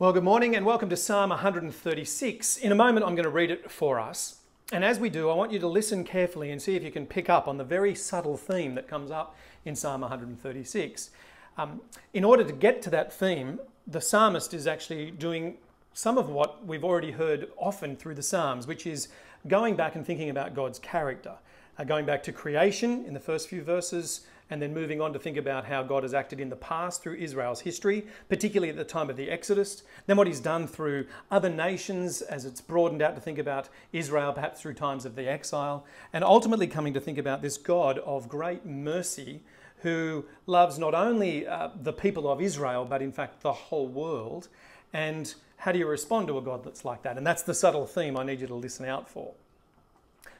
Well, good morning and welcome to Psalm 136. In a moment, I'm going to read it for us. And as we do, I want you to listen carefully and see if you can pick up on the very subtle theme that comes up in Psalm 136. Um, in order to get to that theme, the psalmist is actually doing some of what we've already heard often through the Psalms, which is going back and thinking about God's character. Uh, going back to creation in the first few verses, and then moving on to think about how God has acted in the past through Israel's history, particularly at the time of the Exodus, then what He's done through other nations as it's broadened out to think about Israel, perhaps through times of the exile, and ultimately coming to think about this God of great mercy who loves not only uh, the people of Israel, but in fact the whole world. And how do you respond to a God that's like that? And that's the subtle theme I need you to listen out for.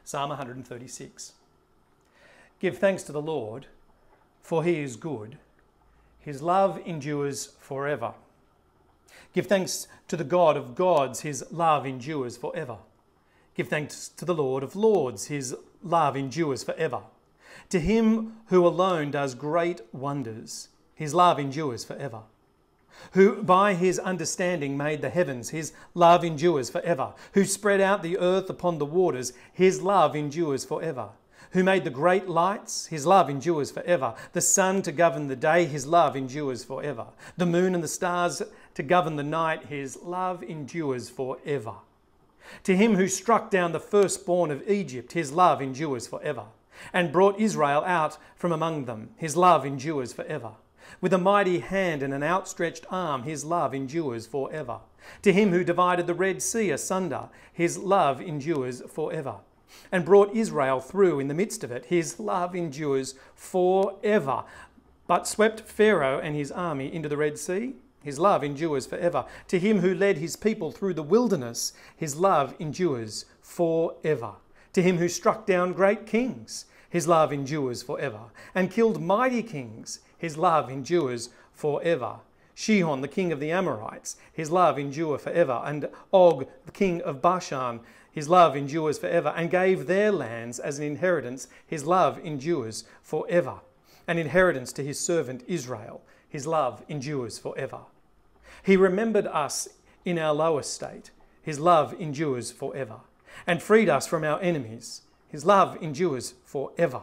Psalm 136. Give thanks to the Lord for he is good. His love endures forever. Give thanks to the God of gods, his love endures forever. Give thanks to the Lord of lords, his love endures forever. To him who alone does great wonders, his love endures forever. Who by his understanding made the heavens, his love endures forever. Who spread out the earth upon the waters, his love endures forever who made the great lights, his love endures forever. The sun to govern the day, his love endures forever. The moon and the stars to govern the night, his love endures forever. To him who struck down the firstborn of Egypt, his love endures forever. And brought Israel out from among them, his love endures forever. With a mighty hand and an outstretched arm, his love endures forever. To him who divided the Red Sea asunder, his love endures forever and brought Israel through in the midst of it. His love endures forever. But swept Pharaoh and his army into the Red Sea. His love endures forever. To him who led his people through the wilderness, his love endures forever. To him who struck down great kings, his love endures forever. And killed mighty kings, his love endures forever. Shihon, the king of the Amorites, his love endure forever. And Og, the king of Bashan, his love endures forever, and gave their lands as an inheritance. His love endures forever. An inheritance to his servant Israel. His love endures forever. He remembered us in our low estate. His love endures forever. And freed us from our enemies. His love endures forever.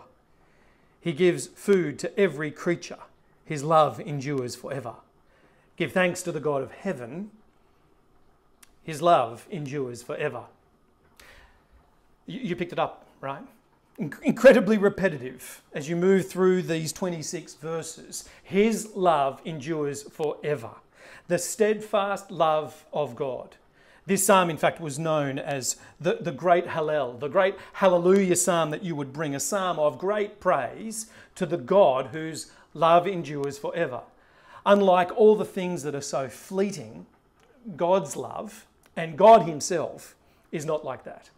He gives food to every creature. His love endures forever. Give thanks to the God of heaven. His love endures forever. You picked it up, right? Incredibly repetitive as you move through these 26 verses. His love endures forever. The steadfast love of God. This psalm, in fact, was known as the, the great Hallel, the great hallelujah psalm that you would bring, a psalm of great praise to the God whose love endures forever. Unlike all the things that are so fleeting, God's love and God Himself is not like that.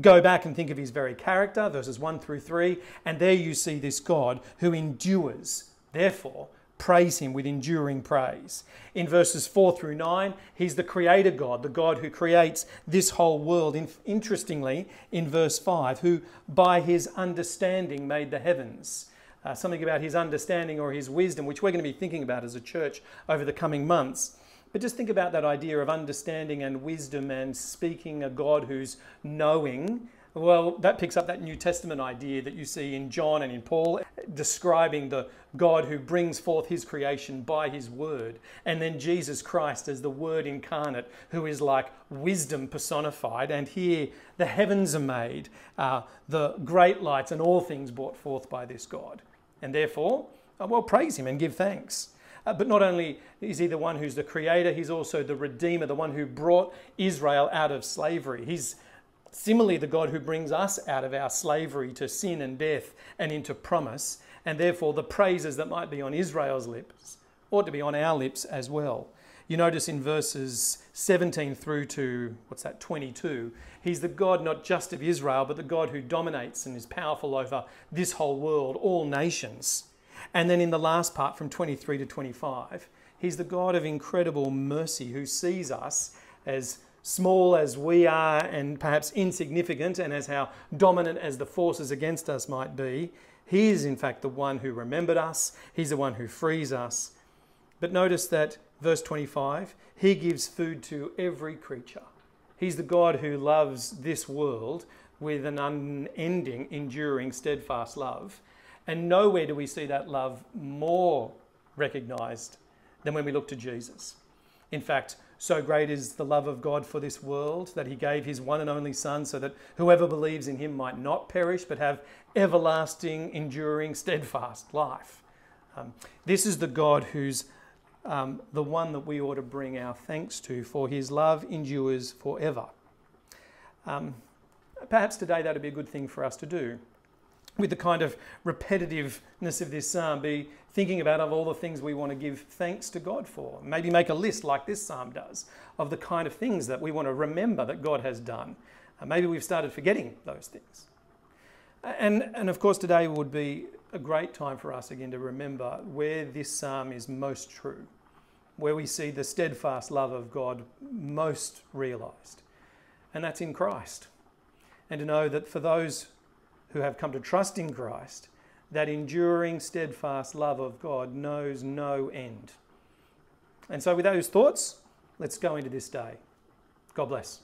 Go back and think of his very character, verses 1 through 3, and there you see this God who endures. Therefore, praise him with enduring praise. In verses 4 through 9, he's the creator God, the God who creates this whole world. interestingly, in verse 5, who by his understanding made the heavens. Uh, something about his understanding or his wisdom, which we're going to be thinking about as a church over the coming months. But just think about that idea of understanding and wisdom and speaking a God who's knowing. Well, that picks up that New Testament idea that you see in John and in Paul, describing the God who brings forth his creation by his word. And then Jesus Christ as the word incarnate, who is like wisdom personified. And here the heavens are made, uh, the great lights, and all things brought forth by this God. And therefore, uh, well, praise him and give thanks. Uh, but not only is he the one who's the creator, he's also the redeemer, the one who brought Israel out of slavery. He's similarly the God who brings us out of our slavery to sin and death and into promise. And therefore, the praises that might be on Israel's lips ought to be on our lips as well. You notice in verses 17 through to, what's that, 22, he's the God not just of Israel, but the God who dominates and is powerful over this whole world, all nations. And then in the last part, from 23 to 25, He's the God of incredible mercy who sees us as small as we are and perhaps insignificant, and as how dominant as the forces against us might be. He is, in fact, the one who remembered us, He's the one who frees us. But notice that Verse 25 He gives food to every creature. He's the God who loves this world with an unending, enduring, steadfast love. And nowhere do we see that love more recognized than when we look to Jesus. In fact, so great is the love of God for this world that he gave his one and only Son so that whoever believes in him might not perish but have everlasting, enduring, steadfast life. Um, this is the God who's um, the one that we ought to bring our thanks to, for his love endures forever. Um, perhaps today that would be a good thing for us to do. With the kind of repetitiveness of this psalm, be thinking about of all the things we want to give thanks to God for. Maybe make a list like this psalm does of the kind of things that we want to remember that God has done. Uh, maybe we've started forgetting those things. And, and of course, today would be a great time for us again to remember where this psalm is most true, where we see the steadfast love of God most realized. And that's in Christ. And to know that for those who have come to trust in Christ, that enduring, steadfast love of God knows no end. And so, with those thoughts, let's go into this day. God bless.